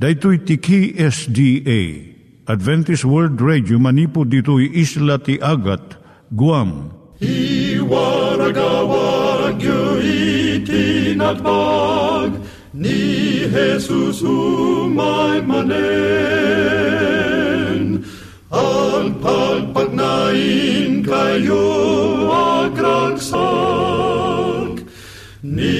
Daitui tiki SDA Adventist World Radio manipud ditui isla ti Agat Guam. I waragawag ni Jesus umay manen al pagpagnain kayo agkansak ni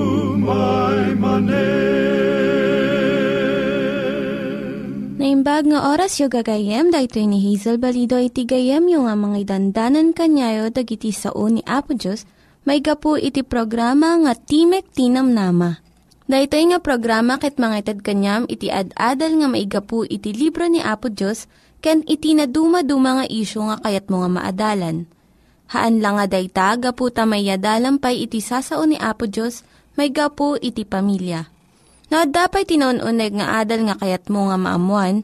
Naimbag nga oras yung gagayem, dahil ni Hazel Balido iti gayem yung nga mga dandanan kanyayo dagiti sao ni Apo Diyos, may gapu iti programa nga Timek Tinam Nama. Dahil nga programa ket mga itad kanyam iti ad-adal nga maigapu iti libro ni Apo Diyos, ken iti na dumaduma nga isyo nga kayat mo nga maadalan. Haan lang nga dayta, gapu tamayadalampay iti sasao ni Apo Diyos, may gapu iti pamilya No, dapat tinon-uneg nga adal nga kayat mo nga maamuan,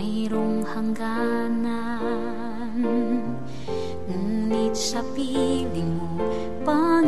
Walang halaga. Yaman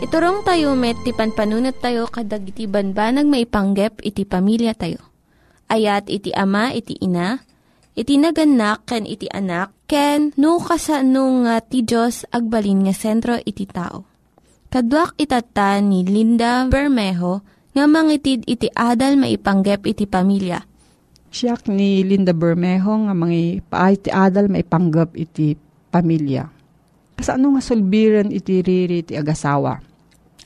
Iturong tayo met, ti panpanunat tayo kadag iti banbanag maipanggep iti pamilya tayo. Ayat iti ama, iti ina, iti naganak, ken iti anak, ken no kasano nga ti Diyos agbalin nga sentro iti tao. Kaduak itata ni Linda Bermejo nga mangitid iti adal maipanggep iti pamilya. Siya ni Linda Bermejo nga mangi paay ti adal maipanggep iti pamilya. Kasano nga sulbiran iti riri iti agasawa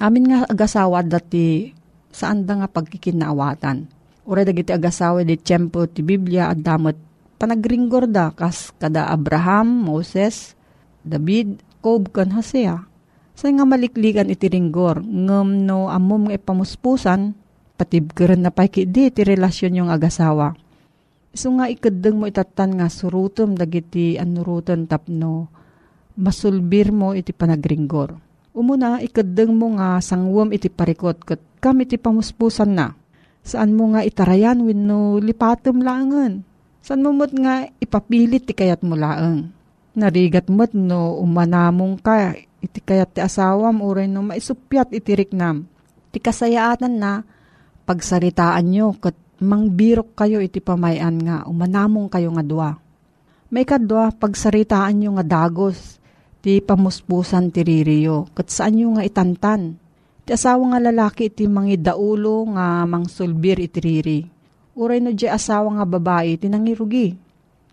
Amin nga agasawa dati saan da nga pagkikinaawatan. Ura dagiti agasawa di tiyempo ti Biblia at damot panagringgor da kas kada Abraham, Moses, David, Job kan Hosea. Sa nga maliklikan iti ringgor, ngem no amom nga ipamuspusan, patibkeren na pay di ti relasyon yung agasawa. So nga ikadeng mo itatan nga surutom dagiti anurutan tapno masulbir mo iti panagringgor Umuna, ikadeng mo nga sangwam iti parikot kat kam iti pamuspusan na. Saan mo nga itarayan wenno lipatom laangan. Saan mo mo't nga ipapilit ti kayat mo laang. Narigat mo't no umanamong ka iti kayat ti asawam uray no maisupyat iti riknam. Ti kasayaatan na pagsaritaan nyo kat mangbirok kayo iti pamayan nga umanamong kayo nga dua. May kadwa pagsaritaan nyo nga dagos ti pamuspusan ti ririyo. Kat saan nga itantan? Ti asawa nga lalaki iti mangi daulo nga mangsulbir iti riri. Uray no di asawa nga babae ti nangirugi.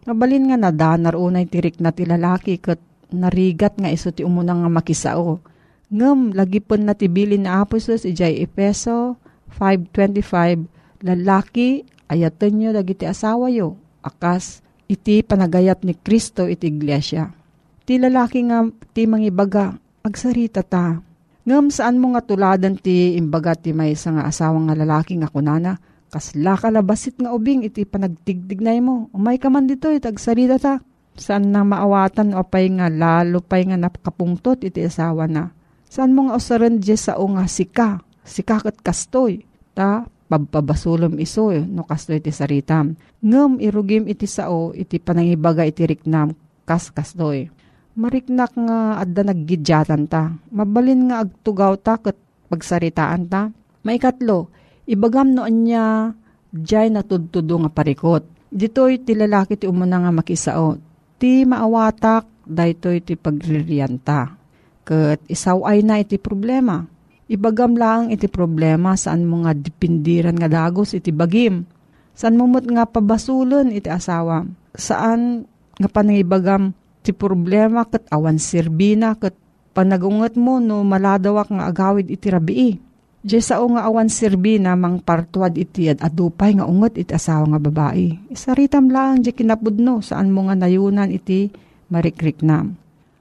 Mabalin nga nadanar unay tirik na ti lalaki kat narigat nga iso ti umunang nga makisao. Ngem, lagi po na tibilin na aposos ijay Epeso 5.25 lalaki ayatan nyo dagiti asawa yo akas iti panagayat ni Kristo iti iglesia Ti lalaki nga ti mangibaga, agsarita ta. Ngam saan mo nga tuladan ti imbaga ti may nga asawang nga lalaki nga kunana, kasla kalabasit nga ubing iti panagtigdignay mo. Umay ka man dito, itagsarita ta. Saan na maawatan o pay nga lalo pay nga napakapungtot iti asawa na. Saan mo nga usaran sa nga sika, sika kat kastoy. Ta, pabpabasulom iso no kastoy iti saritam. Ngam irugim iti sao iti panangibaga iti riknam kas kastoy mariknak nga adda naggidyatan ta. Mabalin nga agtugaw ta kat pagsaritaan ta. Maikatlo, ibagam noon niya jay natudtudo nga parikot. Dito'y ti lalaki ti umuna nga makisao. Ti maawatak, daytoy ti pagririyanta. Kat isaw ay na iti problema. Ibagam lang iti problema saan mo nga dipindiran nga dagos iti bagim. Saan mo nga pabasulon iti asawa. Saan nga panangibagam ti problema kat awan sirbina kat panagunget mo no maladawak nga agawid iti rabii. Di sao nga awan sirbina mang partuad iti ad adupay nga unget iti asawa nga babae. Isaritam lang di kinapudno saan mo nga nayunan iti marikriknam.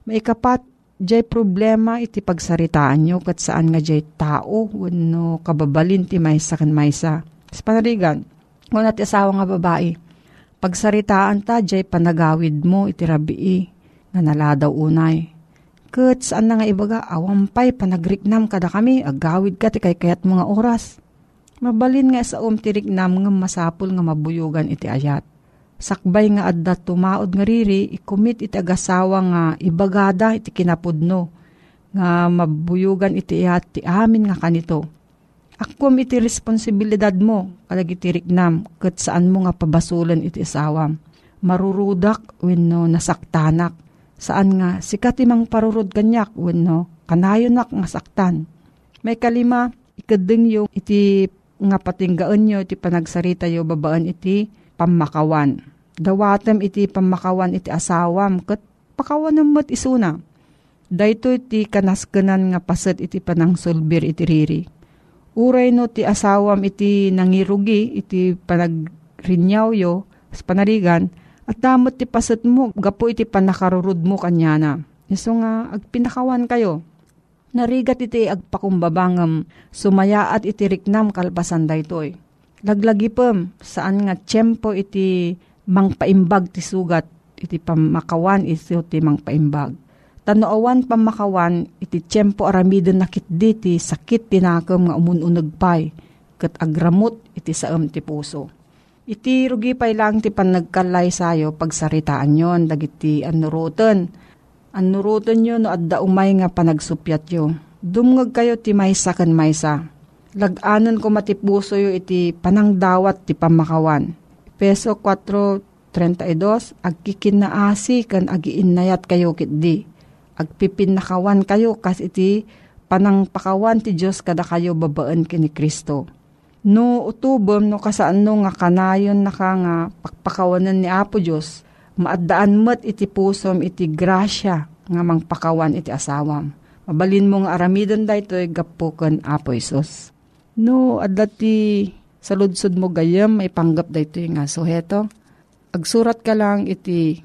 Maikapat, jay problema iti pagsaritaan nyo kat saan nga jay tao wano kababalin ti maysa kan maysa. Sa panarigan, kung ti asawa nga babae, Pagsaritaan ta, jay panagawid mo iti rabii, nga naladaw unay. Kat saan na nga ibaga, awampay panagriknam kada kami, agawid ka ti kay kayat mga oras. Mabalin nga sa um tiriknam nga masapul nga mabuyogan iti ayat. Sakbay nga adda tumaod nga riri, ikumit iti agasawa nga ibagada iti kinapudno. Nga mabuyugan iti ayat ti amin nga kanito. Akum iti responsibilidad mo, kalag iti riknam, kat saan mo nga pabasulan iti asawam. Marurudak, wenno nasaktanak. Saan nga, sikat imang parurod kanyak, wenno, kanayonak nga saktan. May kalima, ikadeng yung iti nga patinggaan nyo, iti panagsarita yo babaan iti pamakawan. Dawatem iti pamakawan iti asawam, kat pakawan mat isuna. Dayto iti kanaskanan nga paset iti panangsulbir iti riri Uray no ti asawam iti nangirugi, iti panagrinyaw yo, sa panarigan, at damot ti paset mo, gapo iti panakarurud mo kanyana. Iso nga, agpinakawan kayo. Narigat iti agpakumbabangam, sumaya at iti riknam kalpasan daytoy. Laglagi pem, saan nga tiyempo iti mangpaimbag ti sugat, iti pamakawan iti ti mangpaimbag Tanuawan pamakawan iti tiyempo aramidon nakit diti sakit tinakam nga umununag pay kat agramot iti saam ti puso. Iti rugi pay lang ti panagkalay sayo pagsaritaan yon dagiti anurutan. Anurutan yo no adda umay nga panagsupyat yo. Dumngag kayo ti maysa kan maysa. Laganan ko matipuso yo iti panangdawat ti pamakawan. Peso 4.32 agkikinaasi kan agiinayat kayo kitdi agpipinakawan kayo kas iti panangpakawan ti Diyos kada kayo babaan kini Kristo. No utubom no kasaan no nga kanayon na ka nga pakpakawanan ni Apo Diyos, maadaan met iti pusom iti grasya nga mangpakawan iti asawam. Mabalin mo nga aramidon da ito gapukan Apo Isos. No, adati sa ludsod mo gayam, may panggap da ito nga. So, heto, agsurat ka lang iti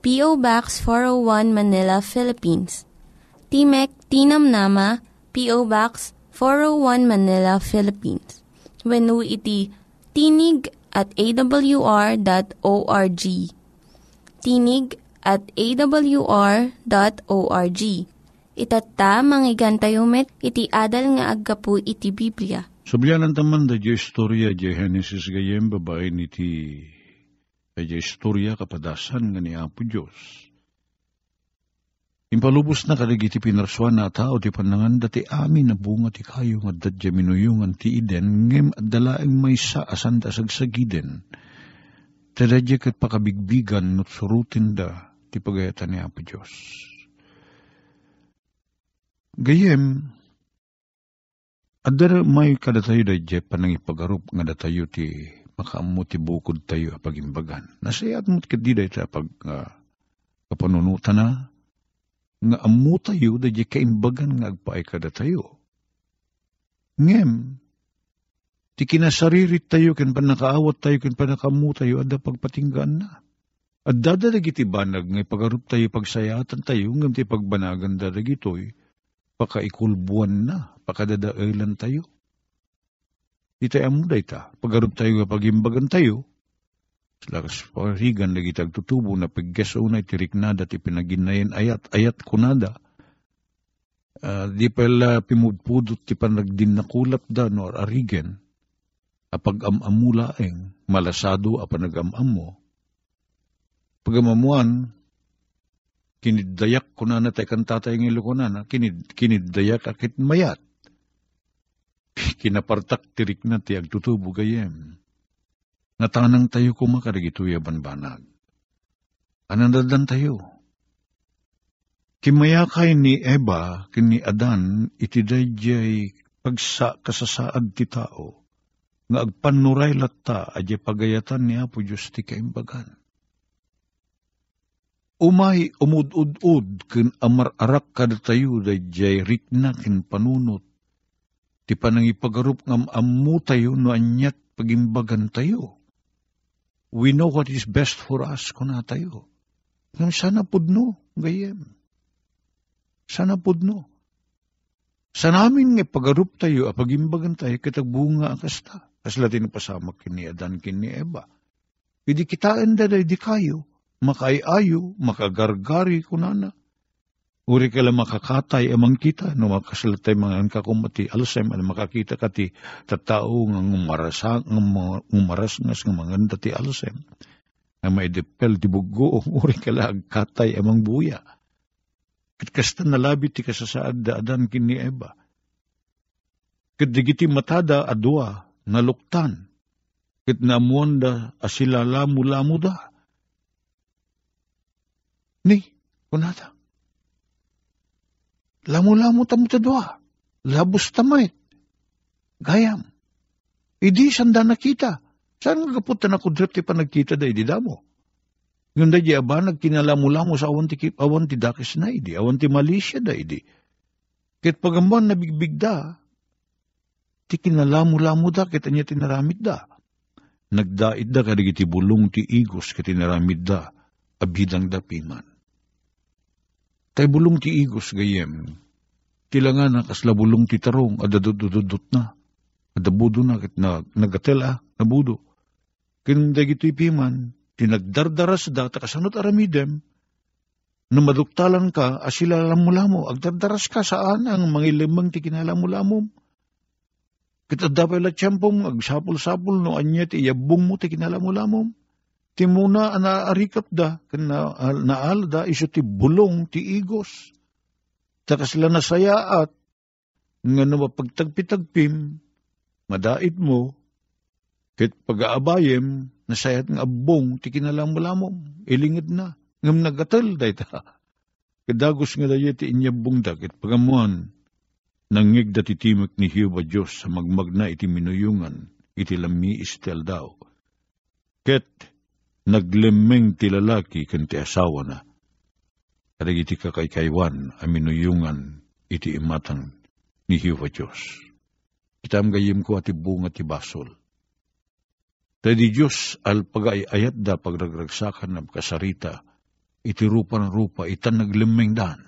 P.O. Box 401 Manila, Philippines. Timek Tinam Nama, P.O. Box 401 Manila, Philippines. When iti tinig at awr.org. Tinig at awr.org. Itatta, manggigan tayo met, iti adal nga aggapu iti Biblia. Sabiyanan taman da di istorya di Genesis gayem babae niti kaya istorya kapadasan nga ni Apo Diyos. Impalubos na kadagiti pinarsuan na tao ti panangan dati amin na bunga ti kayo nga dadya minuyungan ti iden ngem at dalaeng may sa asan da sagsagiden. Tadadya kat pakabigbigan not surutin da ti pagayatan ni Apo Diyos. Gayem, adara may kadatayo da je panang ipagarup nga datayo ti makaamu ti bukod tayo pagimbagan. Nasayat mo't kadiday ta pag uh, kapanunutan na, nga amu tayo da di kaimbagan nga agpaay kada tayo. Ngem, ti kinasaririt tayo, kin panakaawat tayo, kin panakamu tayo, ada pagpatinggan na. At dadadag iti banag, ngay pagarup tayo, pagsayatan tayo, ngam ti pagbanagan dadag ito'y, pakaikulbuan na, pakadadailan tayo. Tayo amuday ta. Pagarup tayo kapag imbagan tayo, Lakas parigan lagi tagtutubo na paggas unay tiriknada ti pinaginayan ayat ayat kunada. Uh, di pala pimudpudot ti panagdin nakulap da no arigen. Apag amamulaeng malasado a panagam-am mo. Pagamamuan, kinidayak kunana tayo kantatay ng ilukunana, kinid, kinidayak akit mayat kinapartak tirik na ti agtutubo gayem. Natanang tayo kumakarigituya banbanag. Anandadan tayo. Kimayakay ni Eba, kini Adan, itidayjay pagsa kasasaad ti tao, nga agpanuray latta, adya pagayatan ni Apo Diyos ti kaimbagan. Umay umud-ud-ud kin amar-arak kada tayo dayjay rikna kin panunot Ti panang ipagarup ngam amu tayo no anyat pagimbagan tayo. We know what is best for us kuna tayo. Ngam sana pudno, gayem. Sana pudno. Sa namin nga pagarup tayo, apagimbagan tayo, kitagbunga ang kasta. Kaslatin pasamak kini Adan kini Eva. Idi kitaan da di kayo, makaiayo, makagargari kunana. Uri kala makakatay amang kita, no makasalatay mga kakumati, alasem, ano makakita kati, tatao nga ngumarasang, ngumarasngas nga mga dati alasem. Nga may depel di bugo, uri kala agkatay amang buya. Kat kasta nalabi ti kasasaad da adan kini Eba. Kat digiti matada adwa, naluktan. Kat namuanda asila lamu-lamu da. Ni, kunata Lamu-lamu tamu tadwa. Labos tamait. Gayam. Idi sanda nakita. Saan nga kaputa na kudrep ti panagkita da idi damo? Yung da di aba nagkinalamu-lamu sa awan ti, awan ti dakis na idi. Awan ti Malaysia da idi. Kit pagamban na bigbig da, ti kinalamu-lamu da, kita niya tinaramit da. Nagdait da kadigiti bulong ti igos kitinaramid da, abidang dapiman. Tay bulong ti igos gayem. Kilangan na kasla bulong ti tarong, adadudududut na. Adabudo na, kit na, nagatela, nabudo. Kinunday gito ipiman, tinagdardaras da, takasanot aramidem, no maduktalan ka, asila lamulamo, agdardaras ka saan ang mga limang ti kinalamulamo. Kita dapat la tiyempong, agsapul-sapul, no anya ti iyabong mo ti kinalamulamo. Ti muna anaarikap da, na, naal da, iso ti bulong ti igos. Taka sila nasayaat, nga no mapagtagpitagpim, madait mo, kit pag-aabayem, nasayat ng abong, ti kinalambalamom, ilingid na, ngam nagatal da ita. Kadagos nga dayo ti inyabong da, kit pagamuan, nangig da titimek ni Hiyoba Diyos sa magmagna iti minuyungan, iti lami istel daw. Ket, naglemeng ti lalaki ken ti asawa na. Kadag iti kakaykaywan aminuyungan iti imatang ni Hiwa Diyos. Kitam gayim ko ati bunga ti basol. Tadi Diyos al pagayayat da pagragragsakan ng kasarita, iti rupa ng rupa, itan naglemeng dan.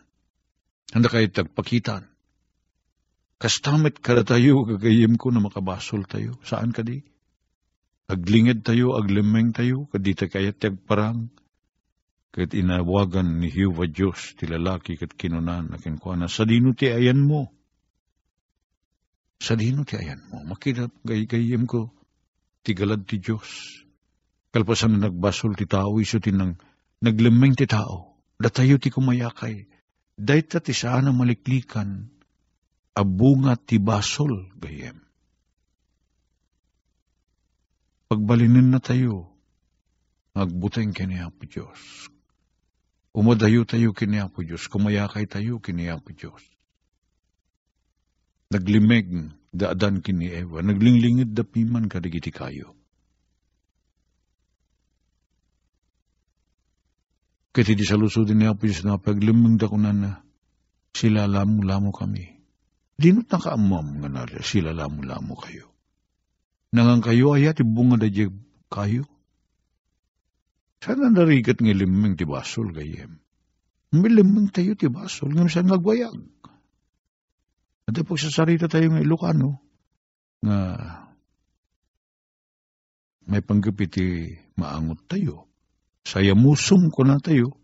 Handa kayo tagpakitan. Kastamit kada tayo, gagayim ko na makabasol tayo. Saan ka di? Aglingid tayo, aglimeng tayo, kadita kayat parang, kat inawagan ni Hiwa Diyos, ti lalaki kat kinunan, na kinkwana, sa dino ti ayan mo. Sa dino ti ayan mo. Makita gay-gayim ko, ti galad ti Diyos. Kalpasan na nagbasol ti tao, iso ti nang naglimeng ti tao. Datayo ti kumayakay. Dahit ti sana maliklikan, abunga ti basol, gayem. Pagbalinin na tayo, agbuteng kini Apo Diyos. Umadayo tayo kini Apo Diyos, kumayakay tayo kini Apo Diyos. Naglimeg, daadan kini Ewa, naglinglingid da piman kadigiti kayo. Kati di sa ni Apo Diyos na paglimeng da kunan na, sila lamo-lamo kami. Dinot na kaamam nga na sila lamo-lamo kayo. Nangang kayo ayat ibunga da jay kayo. Sana narigat ng limeng ti basol gayem. Milimeng tayo ti basol, ngam saan nagwayag. At pag sasarita tayo ng Ilocano, nga may panggapiti maangot tayo. Saya musum ko na tayo.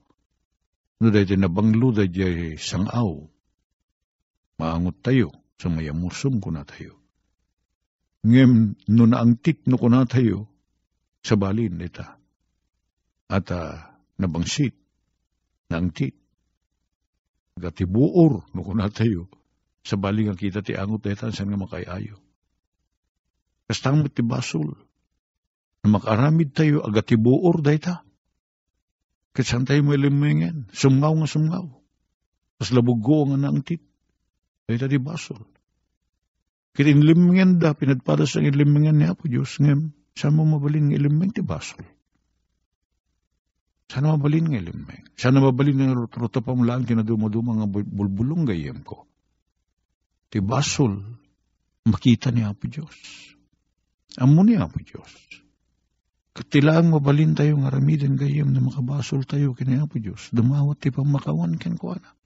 No dahil nabanglo dahil sangaw. Maangot tayo. Sa mayamusum ko na tayo. Ngem no naangtik no kuna tayo sa balin ita. At uh, nabangsit, naangtik. Gatibuor no kuna tayo sa balin ang kita ti angot ita saan nga makayayo. Kastang ti basol na makaramid tayo agatibuor dayta. Katsan tayo mo ilimengen, sumngaw nga sumngaw. Tapos labugo nga naangtit. Dayta ti basol. Kitin limengan da, pinadpada sa ilimengan niya po Diyos ngem, saan mo mabalin ng ilimeng ti basol? Sana mabalin ng ilimeng. Sana mabalin ng ruta pa lang tinadumado mga bulbulong gayem ko. Ti basol, makita ni Apo Diyos. Amo ni Apo Diyos. Katilaan mabalin tayo nga ramiden gayem na makabasol tayo kini Apo Diyos. Dumawat ti pamakawan ken ko na.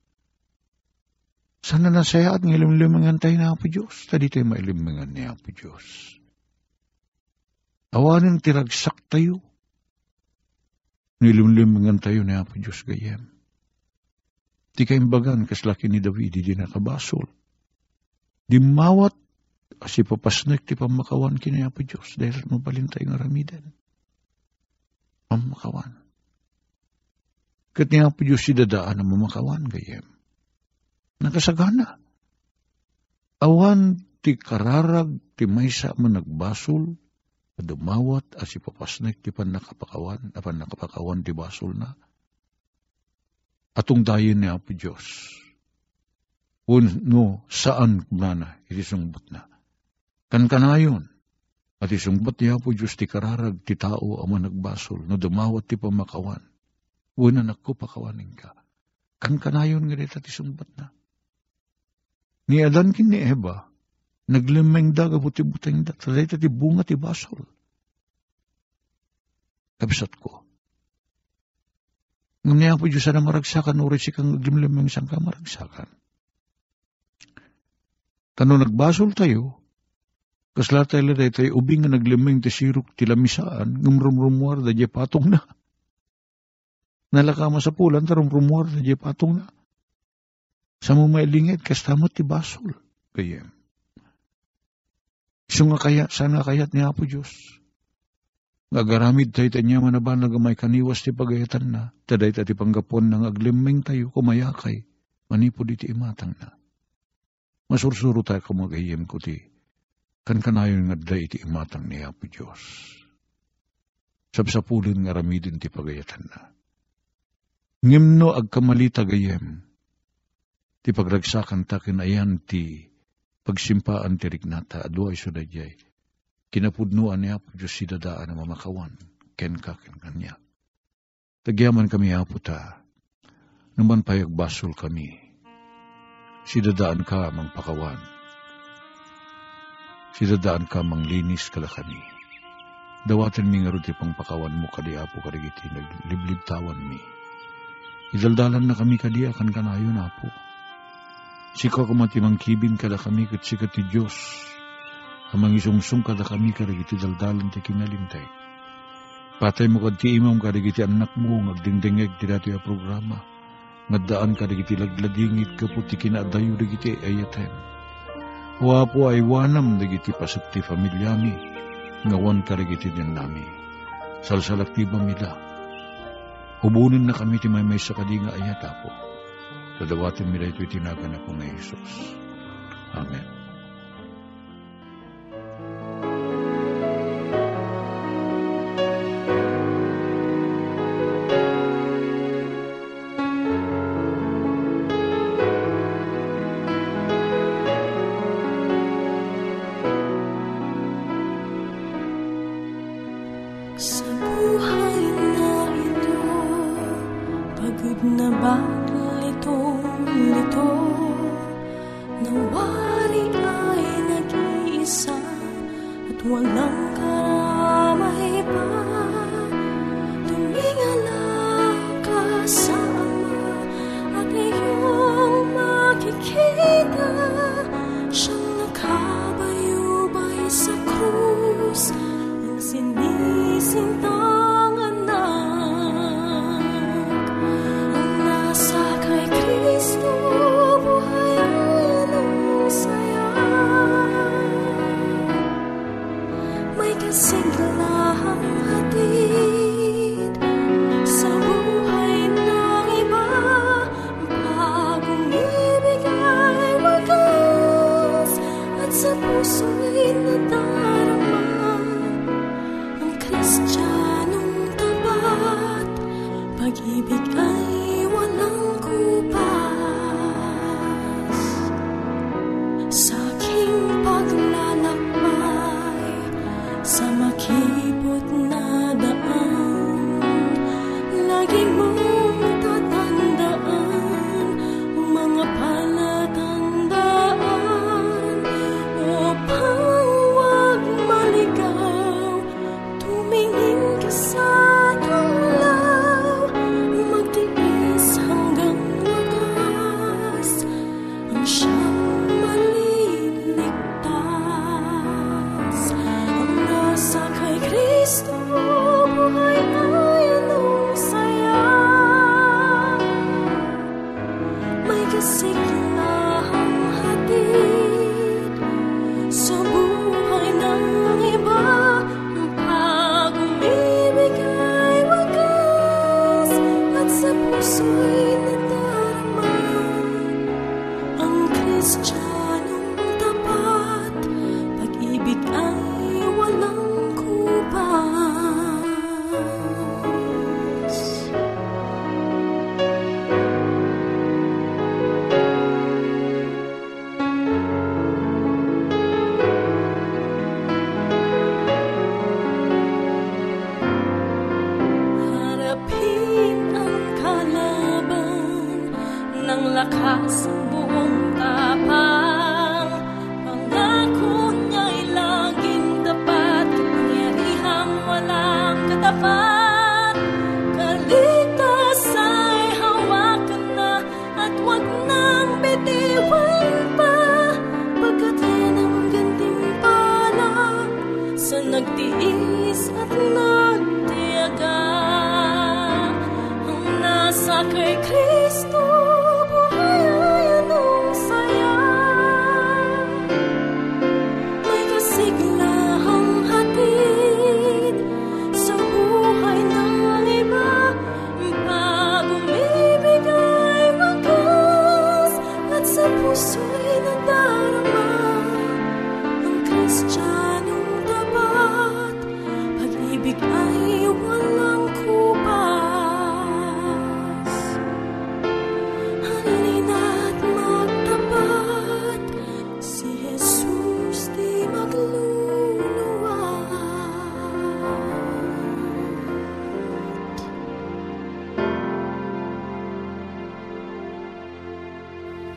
Sana nasayat ng ilimlimangan tayo na Apo Diyos. Tadi tayo mailimangan ni Apo Diyos. Awanin tiragsak tayo. Nilimlimangan tayo ni Apo Diyos gayem. Ti kaimbagan kaslaki ni David di nakabasol. Di mawat asi papasnek ti pamakawan kini Apo Diyos dahil mabalin tayo nga ramiden. Pamakawan. Kat ni Apo Diyos si dadaan na mamakawan gayem. Nakasagana. Awan ti kararag ti maysa man nagbasol dumawat as ipapasnek ti pan nakapakawan, apan nakapakawan ti basol na. Atong dayin ni Apo Diyos. no, saan kumana, iti sungbot na. Kan kanayon, at isungbat ni Apo Diyos ti kararag ti tao ama nagbasol, no dumawat ti pamakawan. Una nakko pakawanin ka. Kan kanayon nga dita ti sungbat na. Ni Adan kin ni Eva, naglimeng daga buti-buteng da, sa ti bunga ti basol. Kabisat ko. Ngam niya po Diyos na maragsakan, uri si kang naglimlimeng sang ka maragsakan. Tano nagbasol tayo, kasla tayo day tayo ubing nga naglimeng ti sirok ti lamisaan, ngumrumrumuar da patong na. Nalakama sa pulan, tarumrumuar da patong na. Sa mo mailingit, kastamot ti basol. Kaya, iso nga kaya, sana kayat ni Apo Diyos. Ngagaramid tayo tanya manaban na gamay kaniwas ti pagayatan na, taday ti panggapon ng aglimeng tayo kumayakay, manipo di ti imatang na. Masursuro tayo kumagayim ko ti, kan kanayon nga day ti imatang ni Apo Diyos. Sabsapulin nga ramidin ti pagayatan na. Ngimno agkamalita gayem, ti pagragsakan ta kinayan ti pagsimpaan ti rignata adwa iso da jay. Kinapudnuan niya po Diyos si dadaan na mamakawan, ken ka ken kanya. Tagyaman kami hapo ta, naman payagbasol kami, si dadaan ka mang pakawan, si dadaan ka mang linis kala kami. Dawatan mi nga ruti pang pakawan mo kadi apo karigiti nagliblib tawan mi. Idaldalan na kami kadi akan kanayo na po. Sika kumatimang kibin kada kami kat sika ti Diyos. Amang isungsung kada kami karigiti daldalan ti kinalintay. Patay mo kad ti imam karigiti anak mo ngagdingdingeg ti dati programa. Ngadaan karigiti lagladingit kaputi kinadayo digiti ayatem. Wapo ay wanam digiti pasok ti familyami. Ngawan karigiti din nami. Salsalak ti bamila. Hubunin na kami ti may may sakadi nga apo Tadawatin mi ito itinagan ako ng Jesus. Amen. Sa buhay na ito, pagod na ba litong-lito Nawari ay nag-iisa At walang karamay pa. Tumingala ka sa Ama At iyong makikita. Siyang nakabayubay sa krus Ang sinisintang Ang